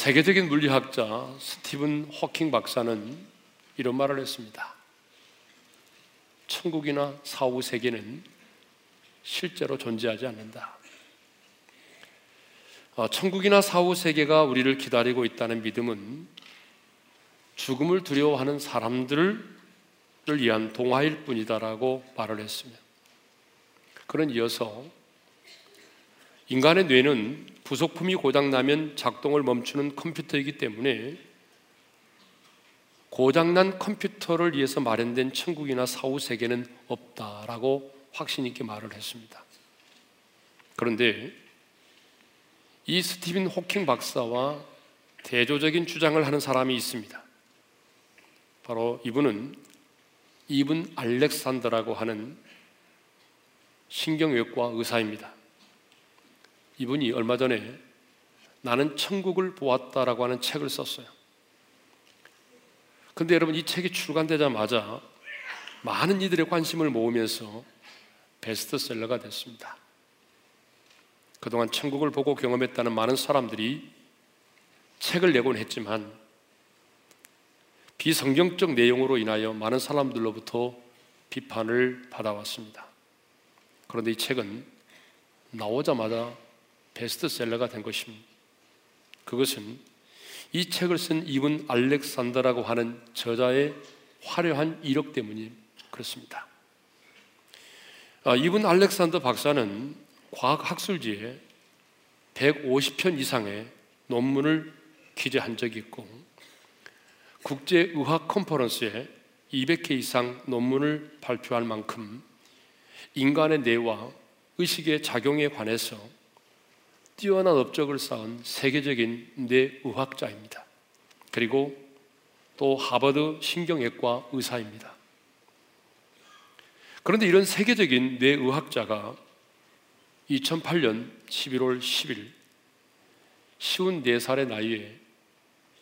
세계적인 물리학자 스티븐 호킹 박사는 이런 말을 했습니다. 천국이나 사후 세계는 실제로 존재하지 않는다. 어, 천국이나 사후 세계가 우리를 기다리고 있다는 믿음은 죽음을 두려워하는 사람들을 위한 동화일 뿐이다라고 말을 했으며 그런 이어서 인간의 뇌는 부속품이 고장나면 작동을 멈추는 컴퓨터이기 때문에 고장난 컴퓨터를 위해서 마련된 천국이나 사후 세계는 없다라고 확신 있게 말을 했습니다. 그런데 이 스티븐 호킹 박사와 대조적인 주장을 하는 사람이 있습니다. 바로 이분은 이분 알렉산더라고 하는 신경외과 의사입니다. 이분이 얼마 전에 나는 천국을 보았다라고 하는 책을 썼어요. 근데 여러분 이 책이 출간되자마자 많은 이들의 관심을 모으면서 베스트셀러가 됐습니다. 그동안 천국을 보고 경험했다는 많은 사람들이 책을 내곤 했지만 비성경적 내용으로 인하여 많은 사람들로부터 비판을 받아왔습니다. 그런데 이 책은 나오자마자 베스트셀러가 된 것입니다. 그것은 이 책을 쓴 이분 알렉산더라고 하는 저자의 화려한 이력 때문이 그렇습니다. 아, 이분 알렉산더 박사는 과학 학술지에 150편 이상의 논문을 기재한 적이 있고 국제의학 컨퍼런스에 200개 이상 논문을 발표할 만큼 인간의 뇌와 의식의 작용에 관해서 뛰어난 업적을 쌓은 세계적인 뇌의학자입니다. 그리고 또 하버드 신경외과 의사입니다. 그런데 이런 세계적인 뇌의학자가 2008년 11월 10일 54살의 나이에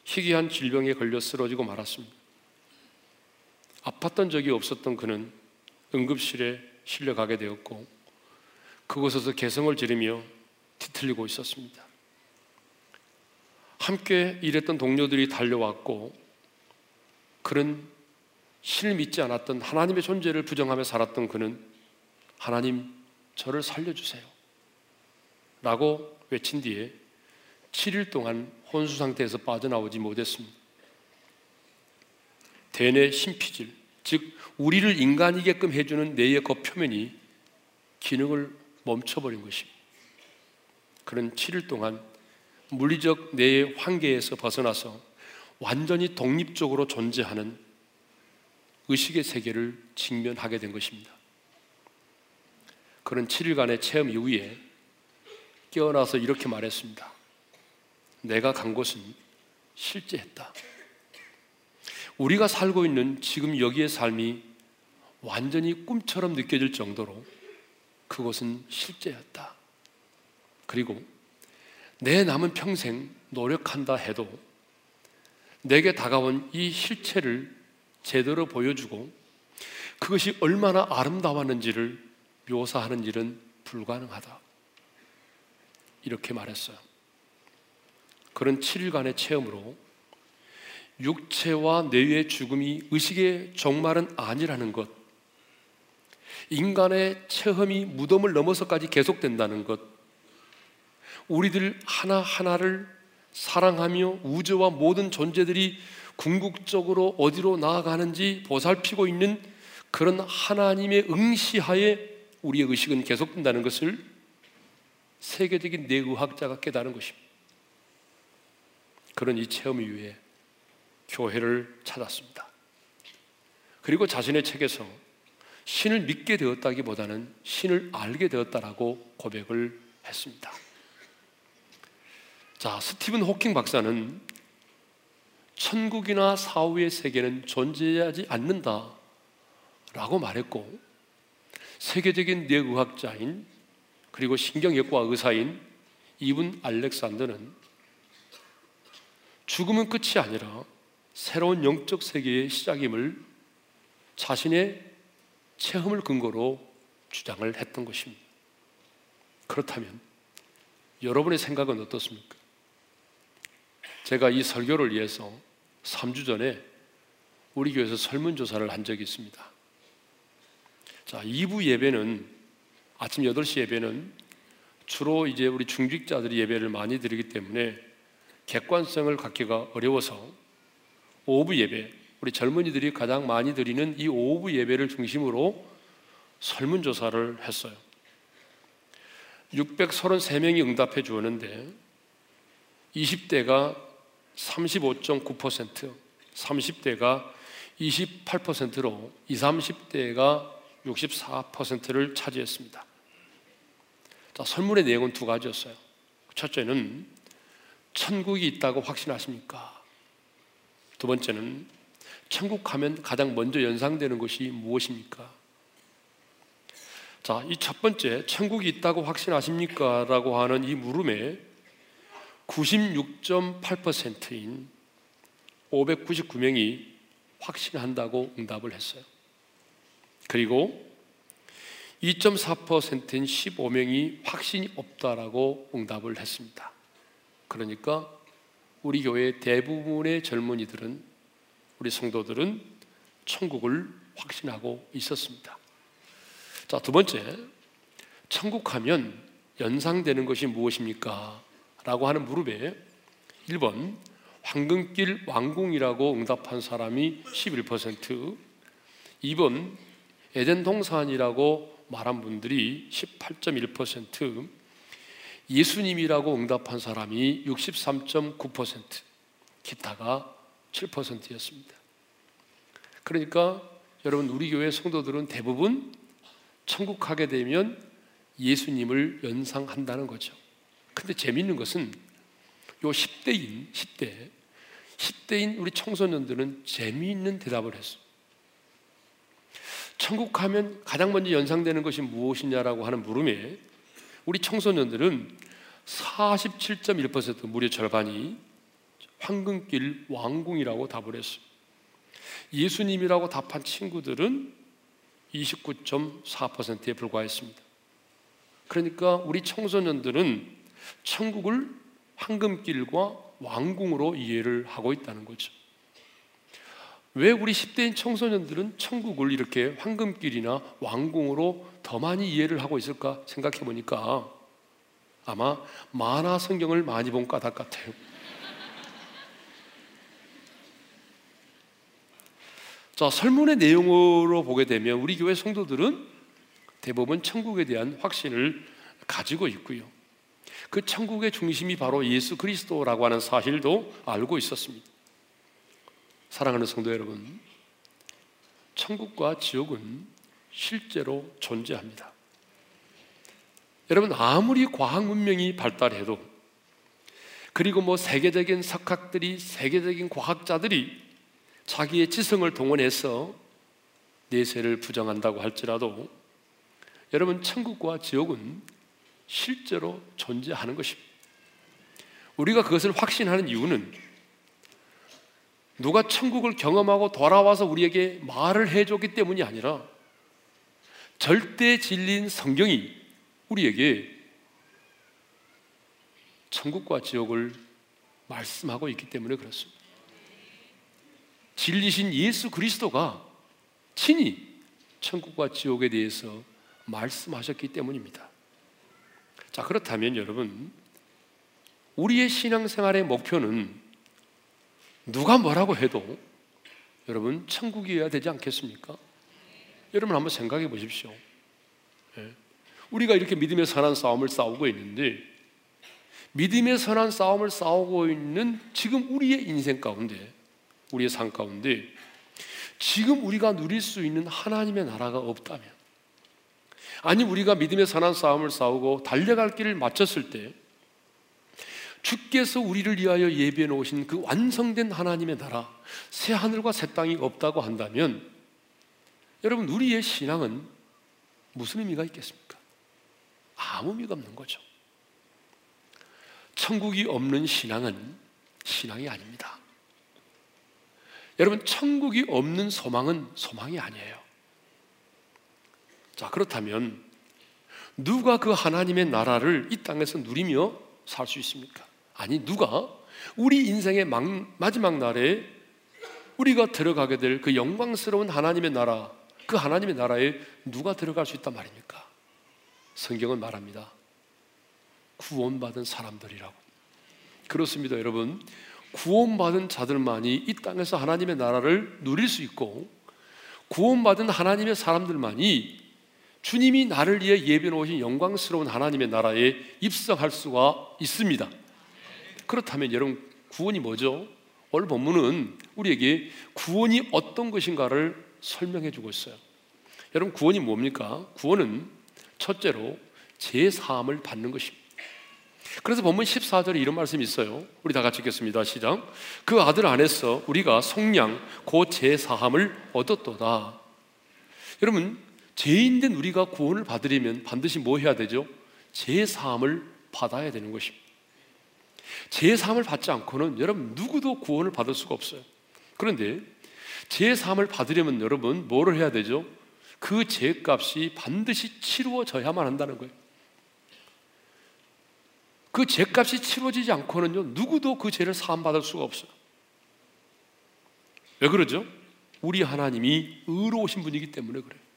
희귀한 질병에 걸려 쓰러지고 말았습니다. 아팠던 적이 없었던 그는 응급실에 실려가게 되었고 그곳에서 개성을 지르며 뒤틀리고 있었습니다. 함께 일했던 동료들이 달려왔고 그는 신을 믿지 않았던 하나님의 존재를 부정하며 살았던 그는 하나님 저를 살려주세요. 라고 외친 뒤에 7일 동안 혼수 상태에서 빠져나오지 못했습니다. 대뇌 심피질, 즉 우리를 인간이게끔 해주는 뇌의 겉표면이 기능을 멈춰버린 것입니다. 그는 7일 동안 물리적 뇌의 환계에서 벗어나서 완전히 독립적으로 존재하는 의식의 세계를 직면하게 된 것입니다. 그는 7일간의 체험 이후에 깨어나서 이렇게 말했습니다. 내가 간 곳은 실제했다. 우리가 살고 있는 지금 여기의 삶이 완전히 꿈처럼 느껴질 정도로 그것은 실제였다. 그리고 내 남은 평생 노력한다 해도 내게 다가온 이 실체를 제대로 보여주고 그것이 얼마나 아름다웠는지를 묘사하는 일은 불가능하다. 이렇게 말했어요. 그런 7일간의 체험으로 육체와 뇌의 죽음이 의식의 종말은 아니라는 것, 인간의 체험이 무덤을 넘어서까지 계속된다는 것, 우리들 하나하나를 사랑하며 우주와 모든 존재들이 궁극적으로 어디로 나아가는지 보살피고 있는 그런 하나님의 응시하에 우리의 의식은 계속된다는 것을 세계적인 뇌의학자가 깨달은 것입니다. 그런 이 체험 이후에 교회를 찾았습니다. 그리고 자신의 책에서 신을 믿게 되었다기보다는 신을 알게 되었다라고 고백을 했습니다. 자, 스티븐 호킹 박사는 천국이나 사후의 세계는 존재하지 않는다 라고 말했고 세계적인 뇌의학자인 그리고 신경외과 의사인 이분 알렉산더는 죽음은 끝이 아니라 새로운 영적 세계의 시작임을 자신의 체험을 근거로 주장을 했던 것입니다. 그렇다면 여러분의 생각은 어떻습니까? 제가 이 설교를 위해서 3주 전에 우리 교회에서 설문조사를 한 적이 있습니다. 자, 2부 예배는 아침 8시 예배는 주로 이제 우리 중직자들이 예배를 많이 드리기 때문에 객관성을 갖기가 어려워서 오후 예배, 우리 젊은이들이 가장 많이 드리는 이 오후 예배를 중심으로 설문조사를 했어요. 633명이 응답해 주었는데 20대가 35.9%, 30대가 28%로 20, 30대가 64%를 차지했습니다. 자, 설문의 내용은 두 가지였어요. 첫째는 천국이 있다고 확신하십니까? 두 번째는 천국 가면 가장 먼저 연상되는 것이 무엇입니까? 자, 이 첫 번째 천국이 있다고 확신하십니까? 라고 하는 이 물음에 96.8%인 599명이 확신한다고 응답을 했어요. 그리고 2.4%인 15명이 확신이 없다라고 응답을 했습니다. 그러니까 우리 교회 대부분의 젊은이들은 우리 성도들은 천국을 확신하고 있었습니다. 자, 두 번째. 천국 하면 연상되는 것이 무엇입니까? 라고 하는 무릎에 1번 황금길 왕궁이라고 응답한 사람이 11%, 2번 에덴 동산이라고 말한 분들이 18.1%, 예수님이라고 응답한 사람이 63.9%, 기타가 7%였습니다. 그러니까 여러분 우리 교회 성도들은 대부분 천국 가게 되면 예수님을 연상한다는 거죠. 근데 재밌는 것은 요 10대인 10대 10대인 우리 청소년들은 재미있는 대답을 했어. 천국 가면 가장 먼저 연상되는 것이 무엇이냐라고 하는 물음에 우리 청소년들은 47.1% 무려 절반이 황금길 왕궁이라고 답을 했어요. 예수님이라고 답한 친구들은 29.4%에 불과했습니다. 그러니까 우리 청소년들은 천국을 황금길과 왕궁으로 이해를 하고 있다는 거죠. 왜 우리 10대인 청소년들은 천국을 이렇게 황금길이나 왕궁으로 더 많이 이해를 하고 있을까 생각해 보니까 아마 만화 성경을 많이 본 까닭 같아요. 자, 설문의 내용으로 보게 되면 우리 교회 성도들은 대부분 천국에 대한 확신을 가지고 있고요. 그 천국의 중심이 바로 예수 그리스도라고 하는 사실도 알고 있었습니다. 사랑하는 성도 여러분, 천국과 지옥은 실제로 존재합니다. 여러분, 아무리 과학 문명이 발달해도 그리고 뭐 세계적인 석학들이, 세계적인 과학자들이 자기의 지성을 동원해서 내세를 부정한다고 할지라도 여러분, 천국과 지옥은 실제로 존재하는 것입니다. 우리가 그것을 확신하는 이유는 누가 천국을 경험하고 돌아와서 우리에게 말을 해줬기 때문이 아니라 절대 진리인 성경이 우리에게 천국과 지옥을 말씀하고 있기 때문에 그렇습니다. 진리신 예수 그리스도가 친히 천국과 지옥에 대해서 말씀하셨기 때문입니다. 자, 그렇다면 여러분, 우리의 신앙생활의 목표는 누가 뭐라고 해도 여러분 천국이어야 되지 않겠습니까? 여러분 한번 생각해 보십시오. 예. 우리가 이렇게 믿음의 선한 싸움을 싸우고 있는데 믿음의 선한 싸움을 싸우고 있는 지금 우리의 인생 가운데 우리의 삶 가운데 지금 우리가 누릴 수 있는 하나님의 나라가 없다면 아니 우리가 믿음의 선한 싸움을 싸우고 달려갈 길을 마쳤을 때 주께서 우리를 위하여 예비해 놓으신 그 완성된 하나님의 나라, 새 하늘과 새 땅이 없다고 한다면 여러분 우리의 신앙은 무슨 의미가 있겠습니까? 아무 의미가 없는 거죠. 천국이 없는 신앙은 신앙이 아닙니다. 여러분 천국이 없는 소망은 소망이 아니에요. 자, 그렇다면 누가 그 하나님의 나라를 이 땅에서 누리며 살 수 있습니까? 아니 누가 우리 인생의 마지막 날에 우리가 들어가게 될 그 영광스러운 하나님의 나라, 그 하나님의 나라에 누가 들어갈 수 있단 말입니까? 성경은 말합니다. 구원받은 사람들이라고. 그렇습니다, 여러분. 구원받은 자들만이 이 땅에서 하나님의 나라를 누릴 수 있고, 구원받은 하나님의 사람들만이 주님이 나를 위해 예비해 놓으신 영광스러운 하나님의 나라에 입성할 수가 있습니다. 그렇다면 여러분, 구원이 뭐죠? 오늘 본문은 우리에게 구원이 어떤 것인가를 설명해 주고 있어요. 여러분, 구원이 뭡니까? 구원은 첫째로 제 사함을 받는 것입니다. 그래서 본문 14절에 이런 말씀이 있어요. 우리 다 같이 읽겠습니다. 시작. 그 아들 안에서 우리가 속량 곧 제 사함을 얻었도다. 여러분, 죄인된 우리가 구원을 받으려면 반드시 뭐 해야 되죠? 제 사함을 받아야 되는 것입니다. 제 사함을 받지 않고는 여러분 누구도 구원을 받을 수가 없어요. 그런데 제 사함을 받으려면 여러분 뭐를 해야 되죠? 그 죄값이 반드시 치루어져야만 한다는 거예요. 그 죄값이 치루어지지 않고는요, 누구도 그 죄를 사함 받을 수가 없어요. 왜 그러죠? 우리 하나님이 의로우신 분이기 때문에 그래요.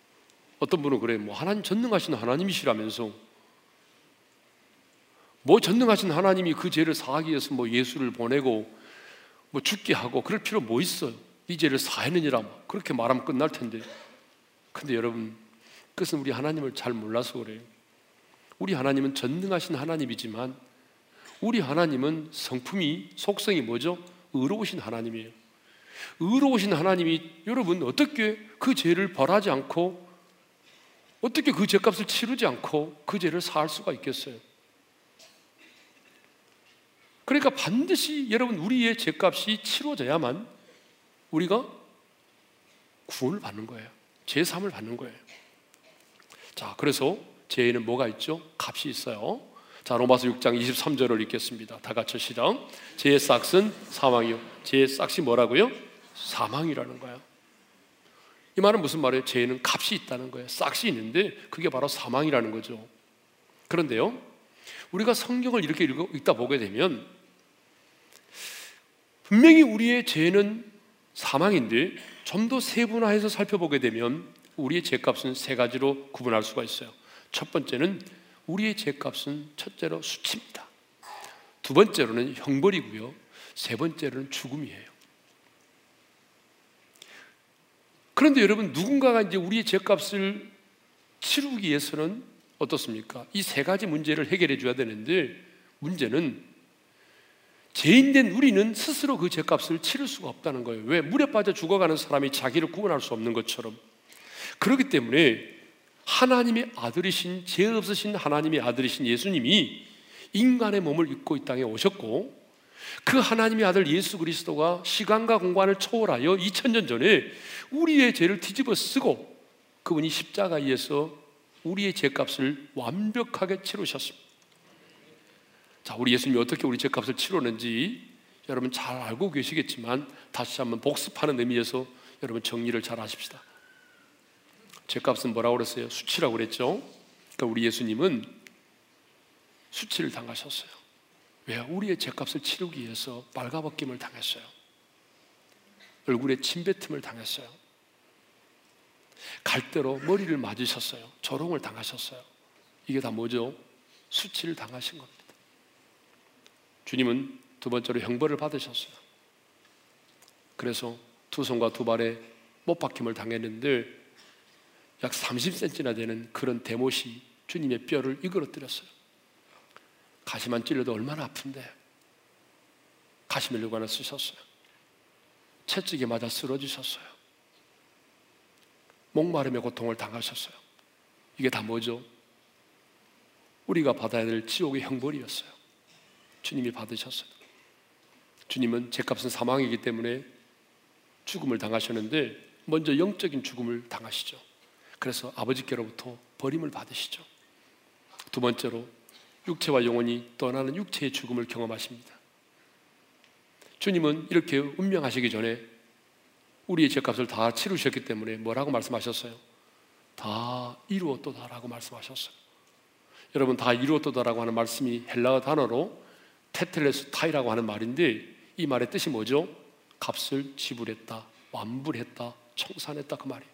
어떤 분은 그래요. 뭐 하나님 전능하신 하나님이시라면서 뭐 전능하신 하나님이 그 죄를 사하기 위해서 뭐 예수를 보내고 뭐 죽게 하고 그럴 필요 뭐 있어요? 이 죄를 사했느니라 그렇게 말하면 끝날 텐데 근데 여러분, 그것은 우리 하나님을 잘 몰라서 그래요. 우리 하나님은 전능하신 하나님이지만 우리 하나님은 성품이 속성이 뭐죠? 의로우신 하나님이에요. 의로우신 하나님이 여러분 어떻게 그 죄를 벌하지 않고 어떻게 그 죄값을 치르지 않고 그 죄를 사할 수가 있겠어요? 그러니까 반드시 여러분 우리의 죄값이 치러져야만 우리가 구원을 받는 거예요. 제3을 받는 거예요. 자, 그래서 죄에는 뭐가 있죠? 값이 있어요. 자, 로마서 6장 23절을 읽겠습니다. 다 같이 시작. 죄의 싹은 사망이요. 죄의 싹이 뭐라고요? 사망이라는 거예요. 이 말은 무슨 말이에요? 죄에는 값이 있다는 거예요. 싹이 있는데 그게 바로 사망이라는 거죠. 그런데요, 우리가 성경을 이렇게 읽다 보게 되면 분명히 우리의 죄는 사망인데 좀 더 세분화해서 살펴보게 되면 우리의 죄값은 세 가지로 구분할 수가 있어요. 첫 번째는 우리의 죄값은 첫째로 수치입니다. 두 번째로는 형벌이고요. 세 번째로는 죽음이에요. 그런데 여러분 누군가가 이제 우리의 죄값을 치르기 위해서는 어떻습니까? 이 세 가지 문제를 해결해 줘야 되는데 문제는 죄인된 우리는 스스로 그 죄값을 치를 수가 없다는 거예요. 왜? 물에 빠져 죽어가는 사람이 자기를 구원할 수 없는 것처럼. 그렇기 때문에 하나님의 아들이신 죄 없으신 하나님의 아들이신 예수님이 인간의 몸을 입고 이 땅에 오셨고 그 하나님의 아들 예수 그리스도가 시간과 공간을 초월하여 2000년 전에 우리의 죄를 뒤집어 쓰고 그분이 십자가에서 우리의 죄값을 완벽하게 치르셨습니다. 자, 우리 예수님이 어떻게 우리 죄값을 치렀는지 여러분 잘 알고 계시겠지만 다시 한번 복습하는 의미에서 여러분 정리를 잘 하십시다. 죄값은 뭐라고 그랬어요? 수치라고 그랬죠? 그러니까 우리 예수님은 수치를 당하셨어요. 왜? 우리의 죄값을 치르기 위해서 빨가벗김을 당했어요. 얼굴에 침뱉음을 당했어요. 갈대로 머리를 맞으셨어요. 조롱을 당하셨어요. 이게 다 뭐죠? 수치를 당하신 겁니다. 주님은 두 번째로 형벌을 받으셨어요. 그래서 두 손과 두 발에 못 박힘을 당했는데 약 30cm나 되는 그런 대못이 주님의 뼈를 이그러뜨렸어요. 가시만 찔려도 얼마나 아픈데 가시멜로관을 쓰셨어요. 채찍에 맞아 쓰러지셨어요. 목마름의 고통을 당하셨어요. 이게 다 뭐죠? 우리가 받아야 될 지옥의 형벌이었어요. 주님이 받으셨어요. 주님은 죄값은 사망이기 때문에 죽음을 당하셨는데 먼저 영적인 죽음을 당하시죠. 그래서 아버지께로부터 버림을 받으시죠. 두 번째로 육체와 영혼이 떠나는 육체의 죽음을 경험하십니다. 주님은 이렇게 운명하시기 전에 우리의 죄값을 다 치르셨기 때문에 뭐라고 말씀하셨어요? 다 이루었도다라고 말씀하셨어요. 여러분 다 이루었도다라고 하는 말씀이 헬라어 단어로 테텔레스타이라고 하는 말인데 이 말의 뜻이 뭐죠? 값을 지불했다, 완불했다, 청산했다 그 말이에요.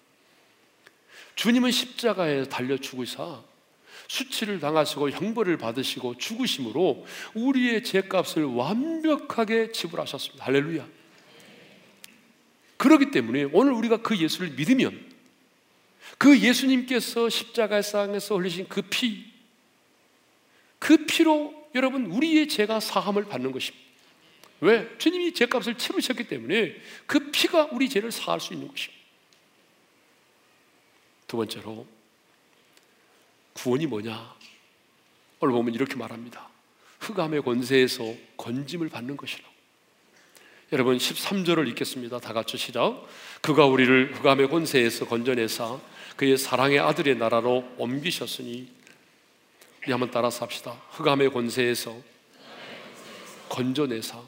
주님은 십자가에 달려 죽으사 수치를 당하시고 형벌을 받으시고 죽으심으로 우리의 죄값을 완벽하게 지불하셨습니다. 할렐루야. 그렇기 때문에 오늘 우리가 그 예수를 믿으면 그 예수님께서 십자가의 상에서 흘리신 그 피, 그 피로 여러분 우리의 죄가 사함을 받는 것입니다. 왜? 주님이 죄값을 치르셨기 때문에 그 피가 우리 죄를 사할 수 있는 것입니다. 두 번째로 구원이 뭐냐? 오늘 보면 이렇게 말합니다. 흑암의 권세에서 건짐을 받는 것이라고. 여러분 13절을 읽겠습니다. 다 같이 시작. 그가 우리를 흑암의 권세에서 건져내사 그의 사랑의 아들의 나라로 옮기셨으니 우리 한번 따라서 합시다. 흑암의 권세에서 건져내사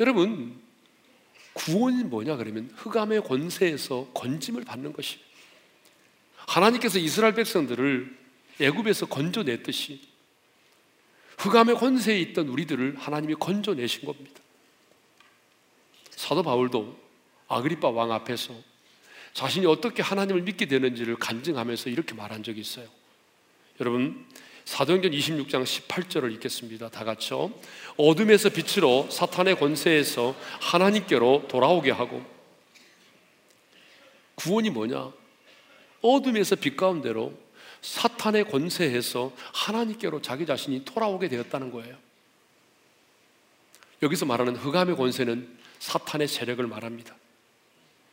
여러분 구원이 뭐냐 그러면 흑암의 권세에서 건짐을 받는 것이 하나님께서 이스라엘 백성들을 애굽에서 건져냈듯이 흑암의 권세에 있던 우리들을 하나님이 건져내신 겁니다. 사도 바울도 아그리파 왕 앞에서 자신이 어떻게 하나님을 믿게 되는지를 간증하면서 이렇게 말한 적이 있어요. 여러분 사도행전 26장 18절을 읽겠습니다. 다 같이요. 어둠에서 빛으로 사탄의 권세에서 하나님께로 돌아오게 하고 구원이 뭐냐? 어둠에서 빛 가운데로 사탄의 권세에서 하나님께로 자기 자신이 돌아오게 되었다는 거예요. 여기서 말하는 흑암의 권세는 사탄의 세력을 말합니다.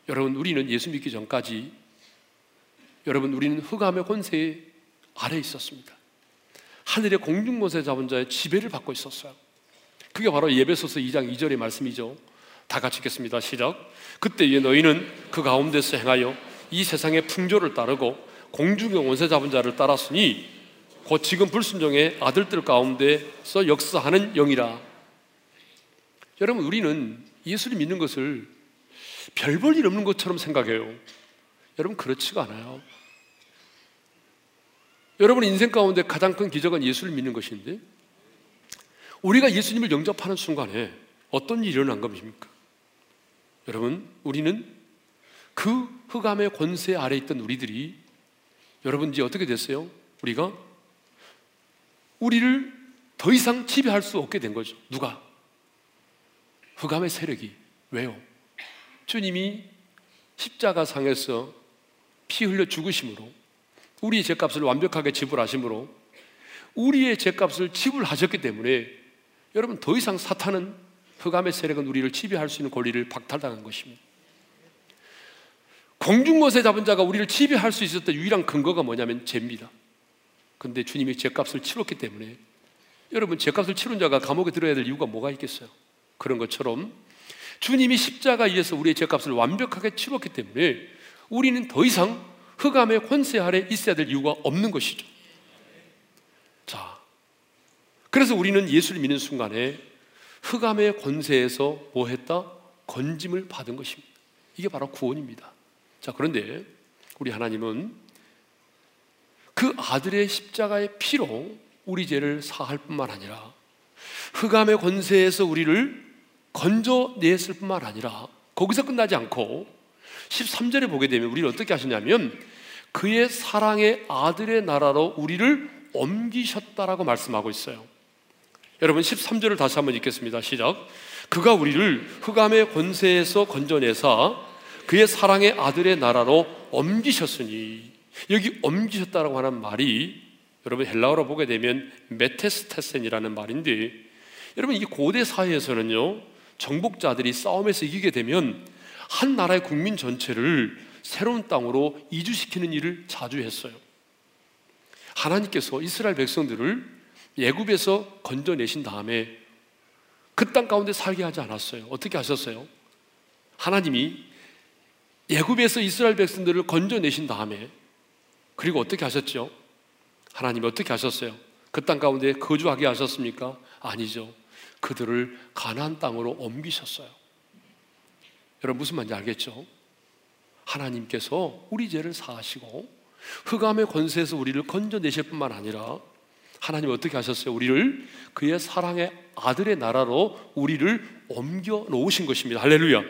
여러분, 우리는 예수 믿기 전까지 여러분, 우리는 흑암의 권세 아래 있었습니다. 하늘의 공중 권세 잡은 자의 지배를 받고 있었어요. 그게 바로 예배소서 2장 2절의 말씀이죠. 다 같이 읽겠습니다. 시작. 그때에 너희는 그 가운데서 행하여 이 세상의 풍조를 따르고 공중의 원세 잡은 자를 따랐으니 곧 지금 불순종의 아들들 가운데서 역사하는 영이라. 여러분 우리는 예수를 믿는 것을 별 볼 일 없는 것처럼 생각해요. 여러분 그렇지가 않아요. 여러분 인생 가운데 가장 큰 기적은 예수를 믿는 것인데 우리가 예수님을 영접하는 순간에 어떤 일이 일어난 겁니까? 여러분, 우리는 그 흑암의 권세 아래 있던 우리들이 여러분 이제 어떻게 됐어요? 우리가 우리를 더 이상 지배할 수 없게 된 거죠. 누가? 흑암의 세력이. 왜요? 주님이 십자가 상에서 피 흘려 죽으심으로 우리의 죄값을 완벽하게 지불하심으로 우리의 죄값을 지불하셨기 때문에 여러분 더 이상 사탄은 흑암의 세력은 우리를 지배할 수 있는 권리를 박탈당한 것입니다. 공중못에 잡은 자가 우리를 지배할 수 있었던 유일한 근거가 뭐냐면 죄입니다. 근데 주님이 죄값을 치렀기 때문에 여러분 죄값을 치른 자가 감옥에 들어야 될 이유가 뭐가 있겠어요? 그런 것처럼 주님이 십자가 위에서 우리의 죄값을 완벽하게 치렀기 때문에 우리는 더 이상 흑암의 권세 아래 있어야 될 이유가 없는 것이죠. 자, 그래서 우리는 예수를 믿는 순간에 흑암의 권세에서 뭐 했다? 건짐을 받은 것입니다. 이게 바로 구원입니다. 자, 그런데 우리 하나님은 그 아들의 십자가의 피로 우리 죄를 사할 뿐만 아니라 흑암의 권세에서 우리를 건져냈을 뿐만 아니라 거기서 끝나지 않고 13절에 보게 되면 우리를 어떻게 하시냐면 그의 사랑의 아들의 나라로 우리를 옮기셨다라고 말씀하고 있어요. 여러분 13절을 다시 한번 읽겠습니다. 시작. 그가 우리를 흑암의 권세에서 건져내사 그의 사랑의 아들의 나라로 옮기셨으니 여기 옮기셨다라고 하는 말이 여러분 헬라어로 보게 되면 메테스테센이라는 말인데 여러분 이 고대 사회에서는요 정복자들이 싸움에서 이기게 되면 한 나라의 국민 전체를 새로운 땅으로 이주시키는 일을 자주 했어요. 하나님께서 이스라엘 백성들을 예굽에서 건져내신 다음에 그 땅 가운데 살게 하지 않았어요. 어떻게 하셨어요? 하나님이 예굽에서 이스라엘 백성들을 건져내신 다음에 그리고 어떻게 하셨죠? 하나님이 어떻게 하셨어요? 그 땅 가운데 거주하게 하셨습니까? 아니죠. 그들을 가나안 땅으로 옮기셨어요. 여러분 무슨 말인지 알겠죠? 하나님께서 우리 죄를 사하시고 흑암의 권세에서 우리를 건져내실 뿐만 아니라 하나님 어떻게 하셨어요? 우리를 그의 사랑의 아들의 나라로 우리를 옮겨 놓으신 것입니다. 할렐루야.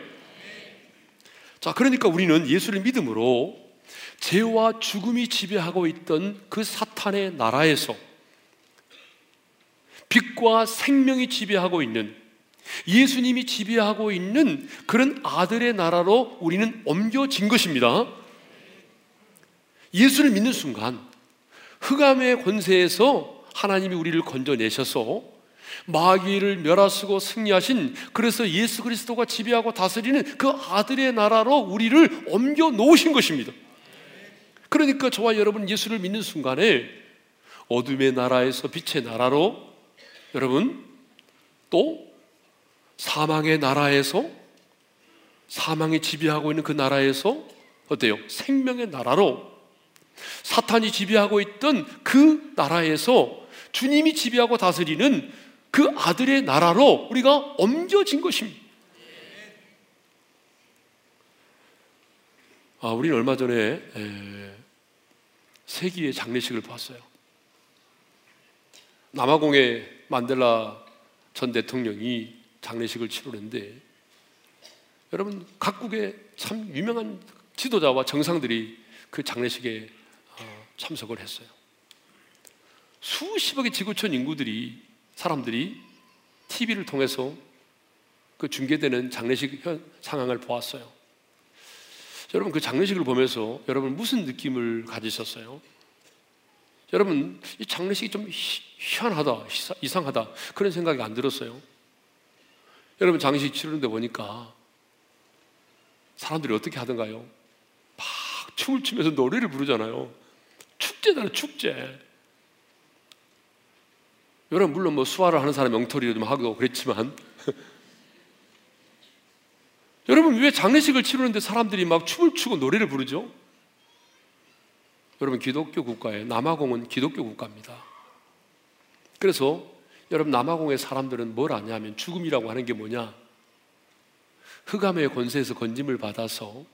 자, 그러니까 우리는 예수를 믿음으로 죄와 죽음이 지배하고 있던 그 사탄의 나라에서 빛과 생명이 지배하고 있는 예수님이 지배하고 있는 그런 아들의 나라로 우리는 옮겨진 것입니다. 예수를 믿는 순간 흑암의 권세에서 하나님이 우리를 건져내셔서 마귀를 멸하시고 승리하신 그래서 예수 그리스도가 지배하고 다스리는 그 아들의 나라로 우리를 옮겨 놓으신 것입니다. 그러니까 저와 여러분 예수를 믿는 순간에 어둠의 나라에서 빛의 나라로 여러분 또 사망의 나라에서 사망이 지배하고 있는 그 나라에서 어때요? 생명의 나라로 사탄이 지배하고 있던 그 나라에서 주님이 지배하고 다스리는 그 아들의 나라로 우리가 옮겨진 것입니다. 아, 우리는 얼마 전에 세기의 장례식을 봤어요. 남아공의 만델라 전 대통령이 장례식을 치르는데 여러분 각국의 참 유명한 지도자와 정상들이 그 장례식에 어, 참석을 했어요. 수십억의 지구촌 인구들이 사람들이 TV를 통해서 그 중계되는 장례식 상황을 보았어요. 여러분 그 장례식을 보면서 여러분 무슨 느낌을 가지셨어요? 여러분 이 장례식이 좀 희한하다, 이상하다 그런 생각이 안 들었어요. 여러분 장식 치르는데 보니까 사람들이 어떻게 하던가요? 막 춤을 추면서 노래를 부르잖아요. 축제잖아요, 축제. 여러분 물론 뭐 수화를 하는 사람 명토리를 좀 하고 그랬지만 여러분 왜 장례식을 치르는데 사람들이 막 춤을 추고 노래를 부르죠? 여러분 기독교 국가에 남아공은 기독교 국가입니다. 그래서 여러분 남아공의 사람들은 뭘 아냐면 죽음이라고 하는 게 뭐냐? 흑암의 권세에서 건짐을 받아서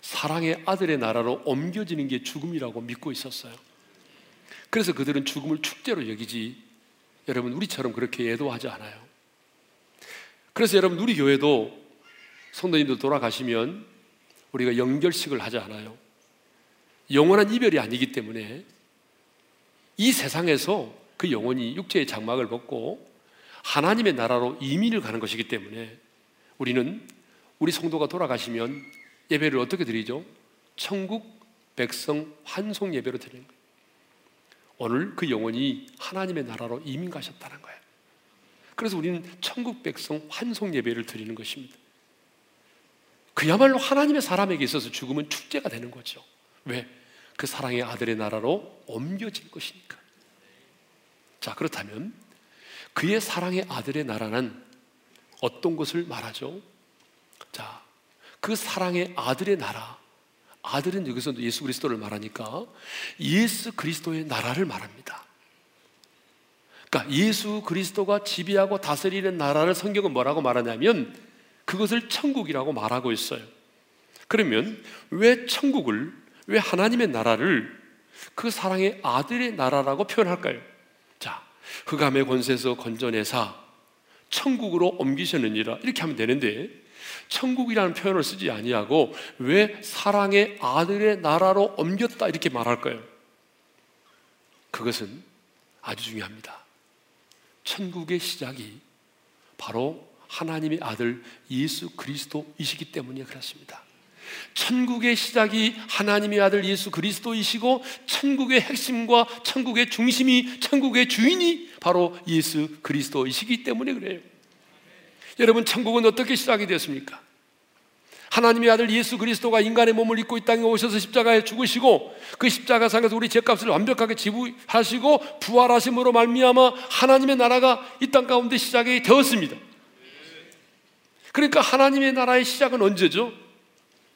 사랑의 아들의 나라로 옮겨지는 게 죽음이라고 믿고 있었어요. 그래서 그들은 죽음을 축제로 여기지 여러분 우리처럼 그렇게 예도하지 않아요. 그래서 여러분 우리 교회도 성도님들 돌아가시면 우리가 영결식을 하지 않아요. 영원한 이별이 아니기 때문에 이 세상에서 그 영혼이 육체의 장막을 벗고 하나님의 나라로 이민을 가는 것이기 때문에 우리는 우리 성도가 돌아가시면 예배를 어떻게 드리죠? 천국 백성 환송 예배로 드리는 거예요. 오늘 그 영혼이 하나님의 나라로 이민 가셨다는 거예요. 그래서 우리는 천국 백성 환송 예배를 드리는 것입니다. 그야말로 하나님의 사람에게 있어서 죽음은 축제가 되는 거죠. 왜? 그 사랑의 아들의 나라로 옮겨질 것이니까. 자, 그렇다면 그의 사랑의 아들의 나라는 어떤 것을 말하죠? 자, 그 사랑의 아들의 나라. 아들은 여기서 예수 그리스도를 말하니까 예수 그리스도의 나라를 말합니다. 그러니까 예수 그리스도가 지배하고 다스리는 나라를 성경은 뭐라고 말하냐면 그것을 천국이라고 말하고 있어요. 그러면 왜 천국을, 왜 하나님의 나라를 그 사랑의 아들의 나라라고 표현할까요? 흑암의 권세에서 건져내사 천국으로 옮기셨느니라 이렇게 하면 되는데 천국이라는 표현을 쓰지 아니하고 왜 사랑의 아들의 나라로 옮겼다 이렇게 말할까요? 그것은 아주 중요합니다. 천국의 시작이 바로 하나님의 아들 예수 그리스도이시기 때문에 그렇습니다. 천국의 시작이 하나님의 아들 예수 그리스도이시고 천국의 핵심과 천국의 중심이 천국의 주인이 바로 예수 그리스도이시기 때문에 그래요. 여러분 천국은 어떻게 시작이 됐습니까? 하나님의 아들 예수 그리스도가 인간의 몸을 입고 이 땅에 오셔서 십자가에 죽으시고 그 십자가상에서 우리 죄값을 완벽하게 지불하시고 부활하심으로 말미암아 하나님의 나라가 이 땅 가운데 시작이 되었습니다. 그러니까 하나님의 나라의 시작은 언제죠?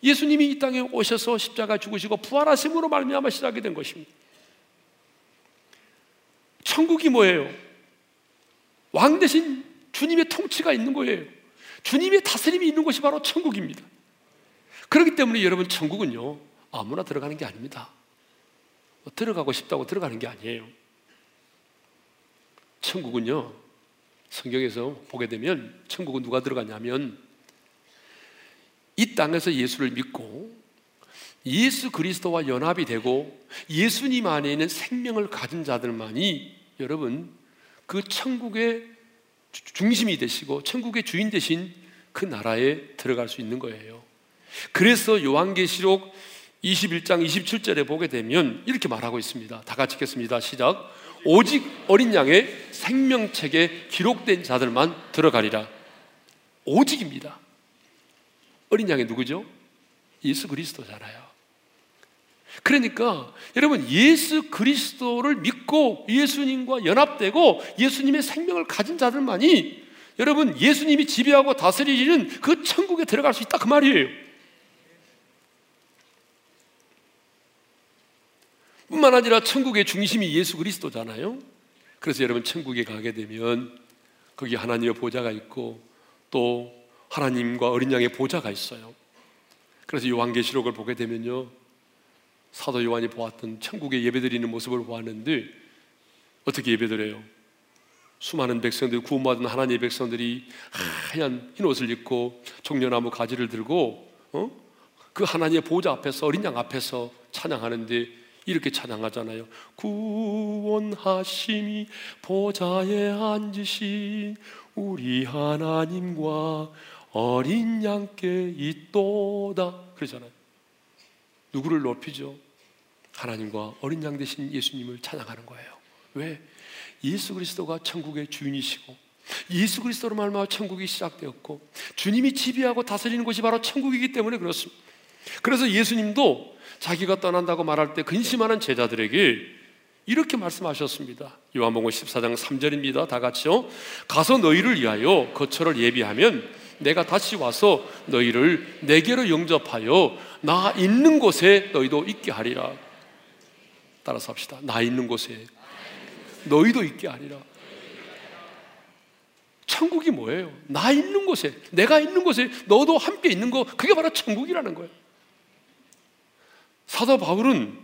예수님이 이 땅에 오셔서 십자가 죽으시고 부활하심으로 말미암아 시작이 된 것입니다. 천국이 뭐예요? 왕 대신 주님의 통치가 있는 거예요. 주님의 다스림이 있는 것이 바로 천국입니다. 그렇기 때문에 여러분 천국은요 아무나 들어가는 게 아닙니다. 뭐 들어가고 싶다고 들어가는 게 아니에요. 천국은요, 성경에서 보게 되면 천국은 누가 들어가냐면 이 땅에서 예수를 믿고 예수 그리스도와 연합이 되고 예수님 안에 있는 생명을 가진 자들만이 여러분 그 천국의 중심이 되시고 천국의 주인 되신 그 나라에 들어갈 수 있는 거예요. 그래서 요한계시록 21장 27절에 보게 되면 이렇게 말하고 있습니다. 다 같이 읽겠습니다. 시작. 오직 어린 양의 생명책에 기록된 자들만 들어가리라. 오직입니다. 어린 양이 누구죠? 예수 그리스도잖아요. 그러니까 여러분 예수 그리스도를 믿고 예수님과 연합되고 예수님의 생명을 가진 자들만이 여러분 예수님이 지배하고 다스리는 그 천국에 들어갈 수 있다 그 말이에요. 뿐만 아니라 천국의 중심이 예수 그리스도잖아요. 그래서 여러분 천국에 가게 되면 거기 하나님의 보좌가 있고 또 하나님과 어린 양의 보좌가 있어요. 그래서 요한계시록을 보게 되면요. 사도 요한이 보았던 천국의 예배드리는 모습을 보았는데 어떻게 예배드려요? 수많은 백성들 구원받은 하나님의 백성들이 하얀 흰 옷을 입고 종려나무 가지를 들고 어? 그 하나님의 보좌 앞에서 어린 양 앞에서 찬양하는데 이렇게 찬양하잖아요. 구원하심이 보좌에 앉으신 우리 하나님과 어린 양께 있도다. 그러잖아요. 누구를 높이죠? 하나님과 어린 양 대신 예수님을 찬양하는 거예요. 왜? 예수 그리스도가 천국의 주인이시고 예수 그리스도로 말미암아 천국이 시작되었고 주님이 지배하고 다스리는 곳이 바로 천국이기 때문에 그렇습니다. 그래서 예수님도 자기가 떠난다고 말할 때 근심하는 제자들에게 이렇게 말씀하셨습니다. 요한복음 14장 3절입니다. 다 같이요. 가서 너희를 위하여 거처를 예비하면 내가 다시 와서 너희를 내게로 영접하여 나 있는 곳에 너희도 있게 하리라. 따라서 합시다. 나 있는 곳에 너희도 있게 하리라. 천국이 뭐예요? 나 있는 곳에, 내가 있는 곳에 너도 함께 있는 거, 그게 바로 천국이라는 거예요. 사도 바울은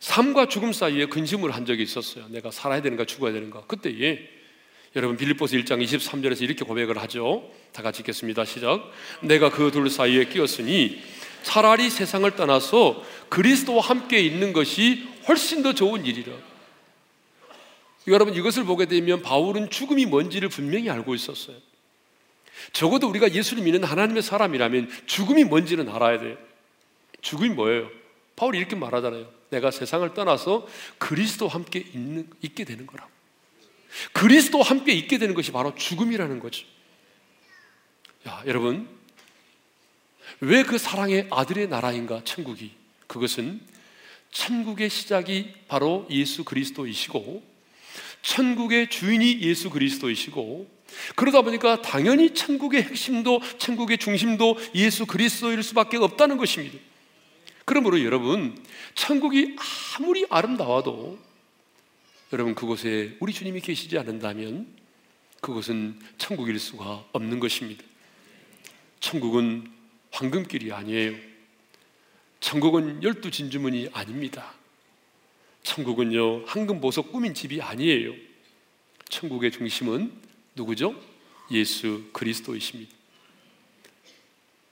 삶과 죽음 사이에 근심을 한 적이 있었어요. 내가 살아야 되는가 죽어야 되는가. 그때에 여러분 빌립보서 1장 23절에서 이렇게 고백을 하죠. 다 같이 읽겠습니다. 시작. 내가 그 둘 사이에 끼었으니 차라리 세상을 떠나서 그리스도와 함께 있는 것이 훨씬 더 좋은 일이라. 여러분 이것을 보게 되면 바울은 죽음이 뭔지를 분명히 알고 있었어요. 적어도 우리가 예수를 믿는 하나님의 사람이라면 죽음이 뭔지는 알아야 돼요. 죽음이 뭐예요? 바울이 이렇게 말하잖아요. 내가 세상을 떠나서 그리스도와 함께 있는, 있게 되는 거라. 그리스도와 함께 있게 되는 것이 바로 죽음이라는 거죠. 야, 여러분. 왜 그 사랑의 아들의 나라인가, 천국이? 그것은 천국의 시작이 바로 예수 그리스도이시고, 천국의 주인이 예수 그리스도이시고, 그러다 보니까 당연히 천국의 핵심도, 천국의 중심도 예수 그리스도일 수밖에 없다는 것입니다. 그러므로 여러분, 천국이 아무리 아름다워도 여러분 그곳에 우리 주님이 계시지 않는다면 그것은 천국일 수가 없는 것입니다. 천국은 황금길이 아니에요. 천국은 열두 진주문이 아닙니다. 천국은요, 황금 보석 꾸민 집이 아니에요. 천국의 중심은 누구죠? 예수 그리스도이십니다.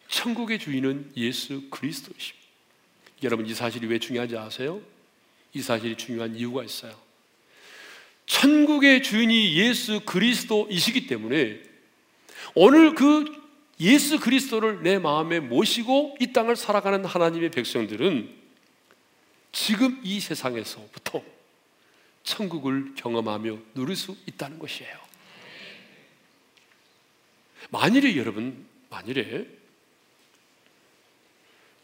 천국의 주인은 예수 그리스도이십니다. 여러분 이 사실이 왜 중요한지 아세요? 이 사실이 중요한 이유가 있어요. 천국의 주인이 예수 그리스도이시기 때문에 오늘 그 예수 그리스도를 내 마음에 모시고 이 땅을 살아가는 하나님의 백성들은 지금 이 세상에서부터 천국을 경험하며 누릴 수 있다는 것이에요. 만일에 여러분, 만일에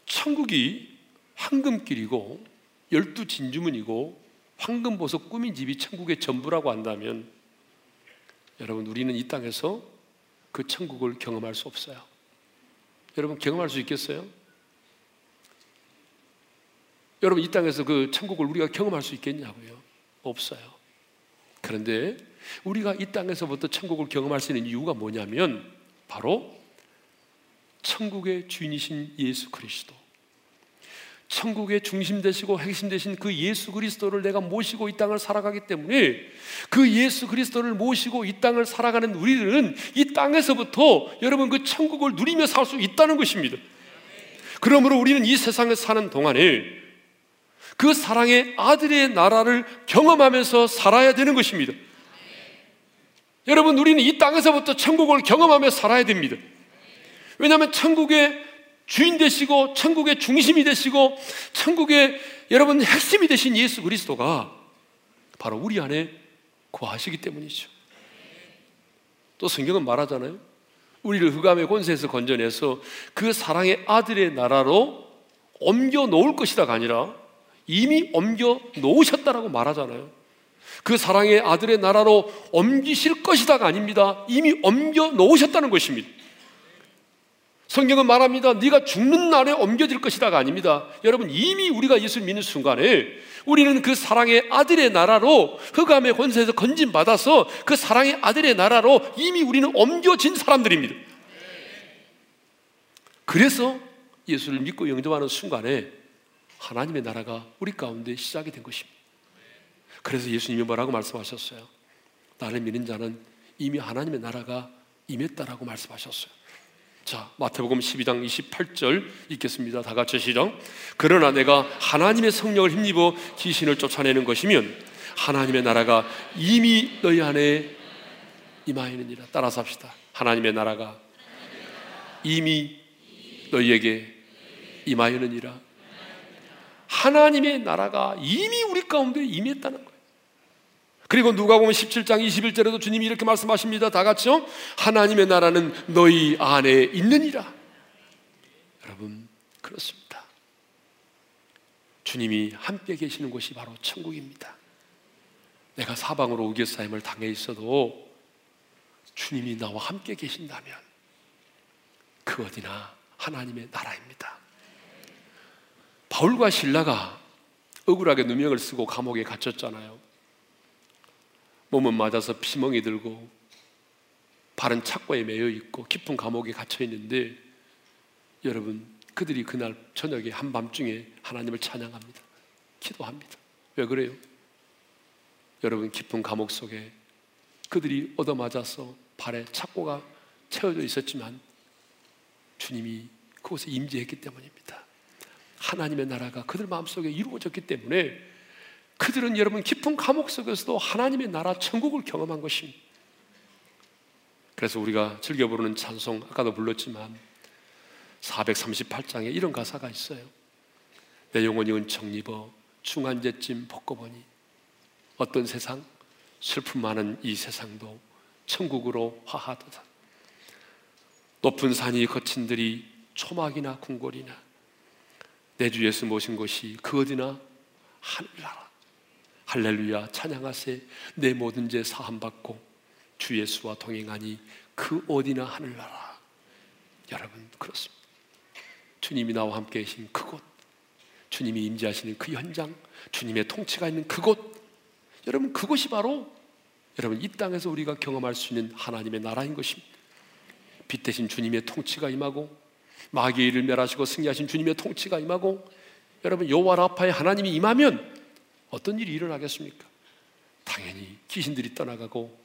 천국이 황금길이고 열두 진주문이고 황금보석 꾸민 집이 천국의 전부라고 한다면 여러분 우리는 이 땅에서 그 천국을 경험할 수 없어요. 여러분 경험할 수 있겠어요? 여러분 이 땅에서 그 천국을 우리가 경험할 수 있겠냐고요? 없어요. 그런데 우리가 이 땅에서부터 천국을 경험할 수 있는 이유가 뭐냐면 바로 천국의 주인이신 예수 그리스도 천국의 중심 되시고 핵심 되신 그 예수 그리스도를 내가 모시고 이 땅을 살아가기 때문에 그 예수 그리스도를 모시고 이 땅을 살아가는 우리들은 이 땅에서부터 여러분 그 천국을 누리며 살 수 있다는 것입니다. 그러므로 우리는 이 세상에 사는 동안에 그 사랑의 아들의 나라를 경험하면서 살아야 되는 것입니다. 여러분, 우리는 이 땅에서부터 천국을 경험하며 살아야 됩니다. 왜냐하면 천국의 주인 되시고 천국의 중심이 되시고 천국의 여러분 핵심이 되신 예수 그리스도가 바로 우리 안에 거하시기 때문이죠. 또 성경은 말하잖아요. 우리를 흑암의 권세에서 건져내서 그 사랑의 아들의 나라로 옮겨 놓을 것이다가 아니라 이미 옮겨 놓으셨다라고 말하잖아요. 그 사랑의 아들의 나라로 옮기실 것이다가 아닙니다. 이미 옮겨 놓으셨다는 것입니다. 성경은 말합니다. 네가 죽는 날에 옮겨질 것이다가 아닙니다. 여러분 이미 우리가 예수를 믿는 순간에 우리는 그 사랑의 아들의 나라로 흑암의 권세에서 건진 받아서 그 사랑의 아들의 나라로 이미 우리는 옮겨진 사람들입니다. 그래서 예수를 믿고 영접하는 순간에 하나님의 나라가 우리 가운데 시작이 된 것입니다. 그래서 예수님이 뭐라고 말씀하셨어요? 나를 믿는 자는 이미 하나님의 나라가 임했다라고 말씀하셨어요. 자, 마태복음 12장 28절 읽겠습니다. 다 같이 시작. 그러나 내가 하나님의 성령을 힘입어 귀신을 쫓아내는 것이면 하나님의 나라가 이미 너희 안에 임하였느니라. 따라서 합시다. 하나님의 나라가 이미 너희에게 임하였느니라. 하나님의 나라가 이미 우리 가운데 임했다는 거예요. 그리고 누가 보면 17장 21절에도 주님이 이렇게 말씀하십니다. 다 같이요. 하나님의 나라는 너희 안에 있느니라. 여러분, 그렇습니다. 주님이 함께 계시는 곳이 바로 천국입니다. 내가 사방으로 우겨싸임을 당해 있어도 주님이 나와 함께 계신다면 그 어디나 하나님의 나라입니다. 바울과 신라가 억울하게 누명을 쓰고 감옥에 갇혔잖아요. 몸은 맞아서 피멍이 들고 발은 착고에 매여 있고 깊은 감옥에 갇혀 있는데 여러분 그들이 그날 저녁에 한밤중에 하나님을 찬양합니다. 기도합니다. 왜 그래요? 여러분 깊은 감옥 속에 그들이 얻어맞아서 발에 착고가 채워져 있었지만 주님이 그곳에 임재했기 때문입니다. 하나님의 나라가 그들 마음속에 이루어졌기 때문에 그들은 여러분 깊은 감옥 속에서도 하나님의 나라 천국을 경험한 것입니다. 그래서 우리가 즐겨 부르는 찬송 아까도 불렀지만 438장에 이런 가사가 있어요. 내 영혼이 은총 입어 중한제쯤 벗고보니 어떤 세상 슬픔 많은 이 세상도 천국으로 화하도다. 높은 산이 거친 들이 초막이나 궁궐이나 내 주 예수 모신 곳이 그 어디나 하늘나라. 할렐루야 찬양하세 내 모든 죄 사함 받고 주 예수와 동행하니 그 어디나 하늘나라. 여러분 그렇습니다. 주님이 나와 함께 계신 그곳, 주님이 임재하시는 그 현장, 주님의 통치가 있는 그곳, 여러분 그곳이 바로 여러분 이 땅에서 우리가 경험할 수 있는 하나님의 나라인 것입니다. 빛 대신 주님의 통치가 임하고 일을 멸하시고 승리하신 주님의 통치가 임하고 여러분 여호와 라파의 하나님이 임하면 어떤 일이 일어나겠습니까? 당연히 귀신들이 떠나가고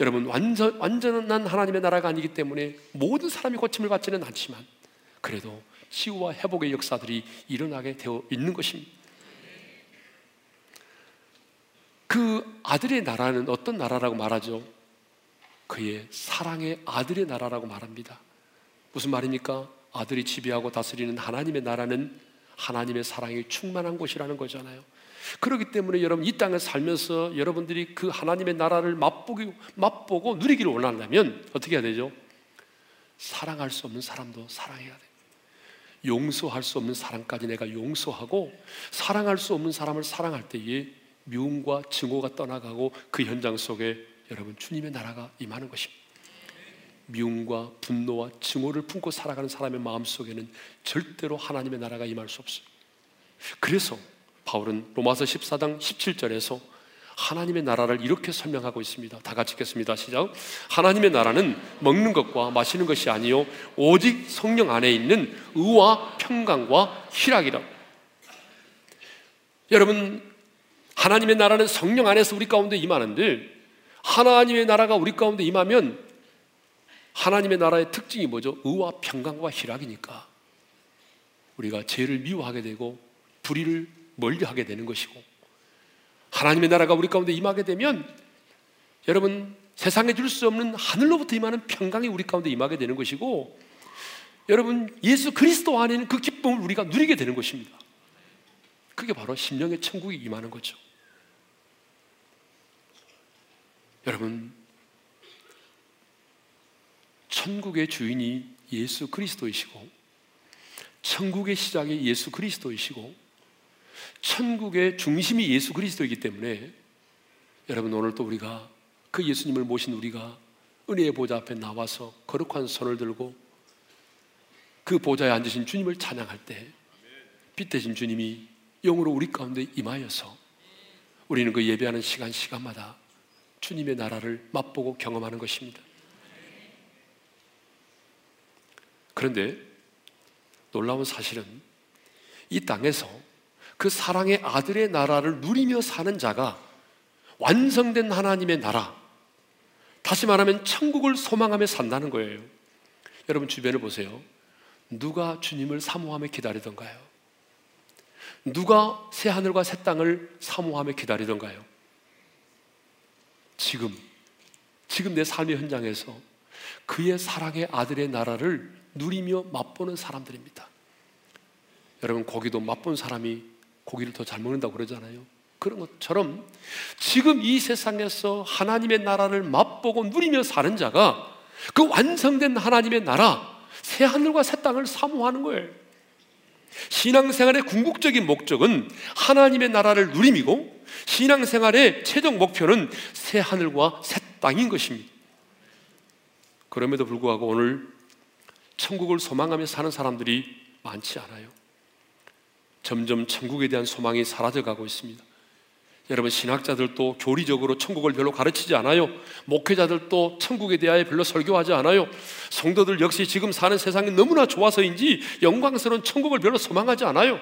여러분 완전 완전한 하나님의 나라가 아니기 때문에 모든 사람이 고침을 받지는 않지만 그래도 치유와 회복의 역사들이 일어나게 되어 있는 것입니다. 그 아들의 나라는 어떤 나라라고 말하죠? 그의 사랑의 아들의 나라라고 말합니다. 무슨 말입니까? 아들이 지배하고 다스리는 하나님의 나라는 하나님의 사랑이 충만한 곳이라는 거잖아요. 그렇기 때문에 여러분 이 땅에 살면서 여러분들이 그 하나님의 나라를 맛보기, 맛보고 누리기를 원한다면 어떻게 해야 되죠? 사랑할 수 없는 사람도 사랑해야 돼. 용서할 수 없는 사람까지 내가 용서하고 사랑할 수 없는 사람을 사랑할 때에 미움과 증오가 떠나가고 그 현장 속에 여러분 주님의 나라가 임하는 것입니다. 미움과 분노와 증오를 품고 살아가는 사람의 마음 속에는 절대로 하나님의 나라가 임할 수 없어요. 그래서 바울은 로마서 14장 17절에서 하나님의 나라를 이렇게 설명하고 있습니다. 다 같이 읽겠습니다. 시작. 하나님의 나라는 먹는 것과 마시는 것이 아니요 오직 성령 안에 있는 의와 평강과 희락이라. 여러분, 하나님의 나라는 성령 안에서 우리 가운데 임하는데 하나님의 나라가 우리 가운데 임하면 하나님의 나라의 특징이 뭐죠? 의와 평강과 희락이니까 우리가 죄를 미워하게 되고 불의를 멀리하게 되는 것이고 하나님의 나라가 우리 가운데 임하게 되면 여러분 세상에 줄 수 없는 하늘로부터 임하는 평강이 우리 가운데 임하게 되는 것이고 여러분 예수 그리스도 안에는 그 기쁨을 우리가 누리게 되는 것입니다. 그게 바로 심령의 천국이 임하는 거죠. 여러분 천국의 주인이 예수 그리스도이시고 천국의 시작이 예수 그리스도이시고 천국의 중심이 예수 그리스도이기 때문에 여러분 오늘 또 우리가 그 예수님을 모신 우리가 은혜의 보좌 앞에 나와서 거룩한 손을 들고 그 보좌에 앉으신 주님을 찬양할 때 빛 대신 주님이 영으로 우리 가운데 임하여서 우리는 그 예배하는 시간 시간마다 주님의 나라를 맛보고 경험하는 것입니다. 그런데 놀라운 사실은 이 땅에서 그 사랑의 아들의 나라를 누리며 사는 자가 완성된 하나님의 나라, 다시 말하면 천국을 소망하며 산다는 거예요. 여러분 주변을 보세요. 누가 주님을 사모하며 기다리던가요? 누가 새 하늘과 새 땅을 사모하며 기다리던가요? 지금, 지금 내 삶의 현장에서 그의 사랑의 아들의 나라를 누리며 맛보는 사람들입니다. 여러분, 고기도 맛본 사람이 고기를 더 잘 먹는다고 그러잖아요. 그런 것처럼 지금 이 세상에서 하나님의 나라를 맛보고 누리며 사는 자가 그 완성된 하나님의 나라, 새 하늘과 새 땅을 사모하는 거예요. 신앙생활의 궁극적인 목적은 하나님의 나라를 누림이고 신앙생활의 최종 목표는 새 하늘과 새 땅인 것입니다. 그럼에도 불구하고 오늘 천국을 소망하며 사는 사람들이 많지 않아요. 점점 천국에 대한 소망이 사라져가고 있습니다. 여러분 신학자들도 교리적으로 천국을 별로 가르치지 않아요. 목회자들도 천국에 대하여 별로 설교하지 않아요. 성도들 역시 지금 사는 세상이 너무나 좋아서인지 영광스러운 천국을 별로 소망하지 않아요.